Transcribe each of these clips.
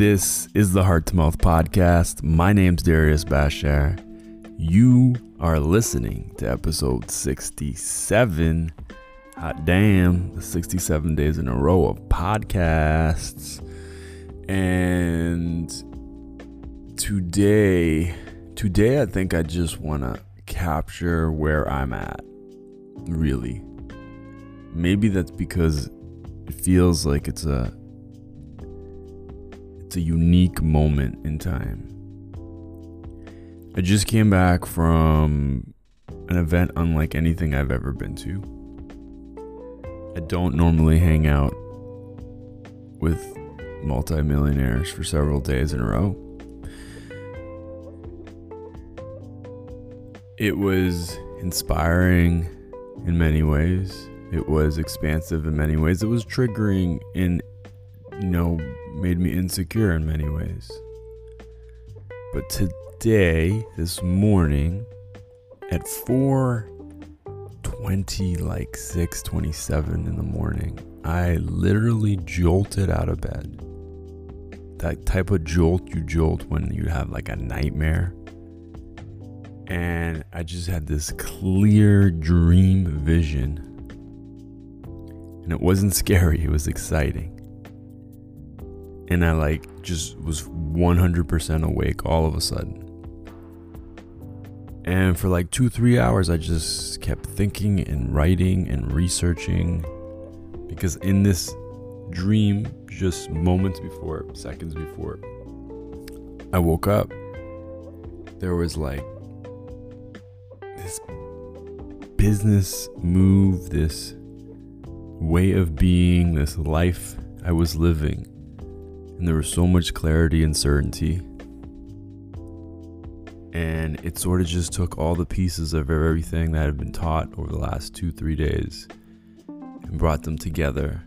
This is the Heart to Mouth podcast. My name's Darius Bashar. You are listening to episode 67. Hot damn, the 67 days in a row of podcasts. And today, today I think I just want to capture where I'm at. Really. Maybe that's because it feels like it's a it's a unique moment in time. I just came back from an event unlike anything I've ever been to. I don't normally hang out with multimillionaires for several days in a row. It was inspiring in many ways. It was expansive in many ways. It was triggering in, you know, made me insecure in many ways. But today, this morning, at 4:20, like 6:27 in the morning, I literally jolted out of bed. That type of jolt you jolt when you have like a nightmare. And I just had this clear dream vision. And it wasn't scary, it was exciting and I like just was 100% awake all of a sudden. And for like two, three hours, I just kept thinking and writing and researching. Because in this dream, just moments before, seconds before, I woke up, there was like this business move, this way of being, this life I was living and there was so much clarity and certainty. And it sort of just took all the pieces of everything that had been taught over the last two, three days and brought them together.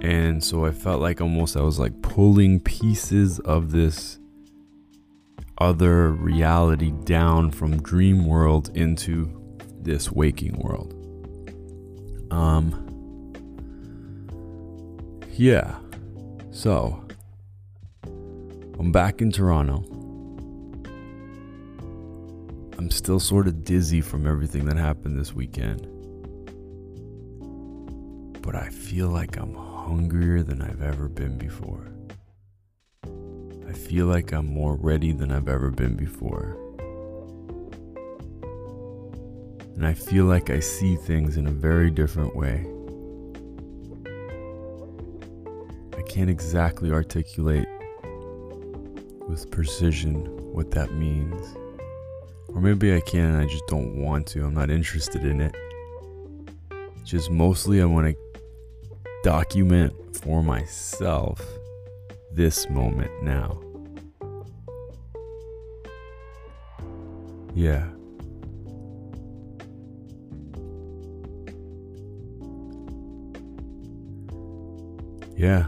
And so I felt like almost I was like pulling pieces of this other reality down from dream world into this waking world. Um, yeah. So, I'm back in Toronto. I'm still sort of dizzy from everything that happened this weekend. But I feel like I'm hungrier than I've ever been before. I feel like I'm more ready than I've ever been before. And I feel like I see things in a very different way. Can't exactly articulate with precision what that means. Or maybe I can and I just don't want to. I'm not interested in it. Just mostly I want to document for myself this moment now. Yeah. Yeah.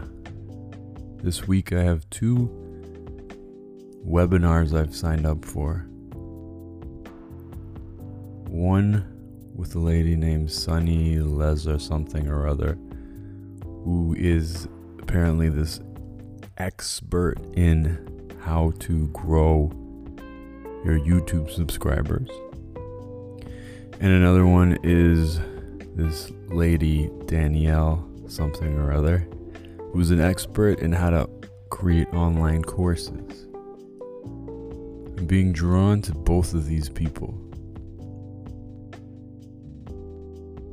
This week I have two webinars I've signed up for. One with a lady named Sunny Les or something or other, who is apparently this expert in how to grow your YouTube subscribers. And another one is this lady, Danielle something or other, who's an expert in how to create online courses. I'm being drawn to both of these people.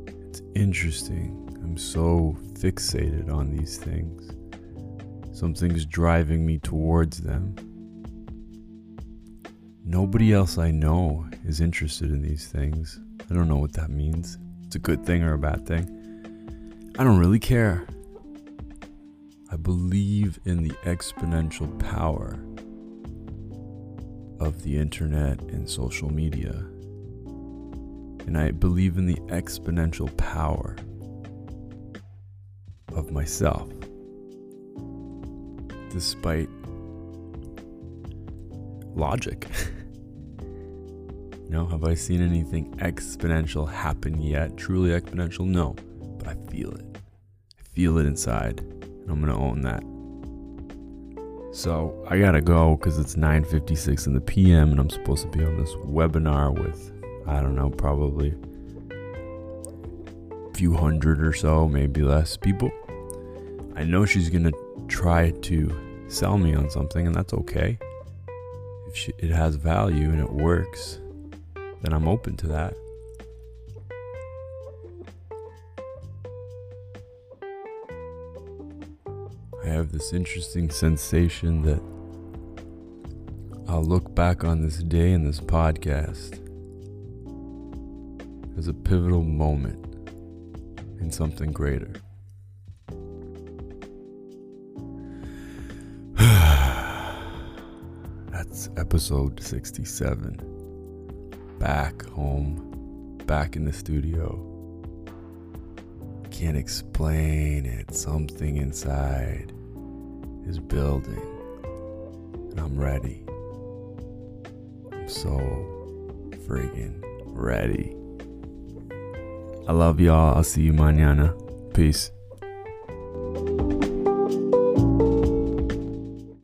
It's interesting. I'm so fixated on these things. Something's driving me towards them. Nobody else I know is interested in these things. I don't know what that means. It's a good thing or a bad thing. I don't really care. I believe in the exponential power of the internet and social media. And I believe in the exponential power of myself. Despite logic. no, have I seen anything exponential happen yet? Truly exponential? No, but I feel it. I feel it inside I'm gonna own that. So I gotta go because it's 9:56 in the PM, and I'm supposed to be on this webinar with I don't know, probably a few hundred or so, maybe less people. I know she's gonna try to sell me on something, and that's okay. If she, it has value and it works, then I'm open to that. I have this interesting sensation that I'll look back on this day and this podcast as a pivotal moment in something greater. That's episode 67. Back home, back in the studio can't explain it. Something inside is building. And I'm ready. I'm so friggin' ready. I love y'all. I'll see you mañana. Peace.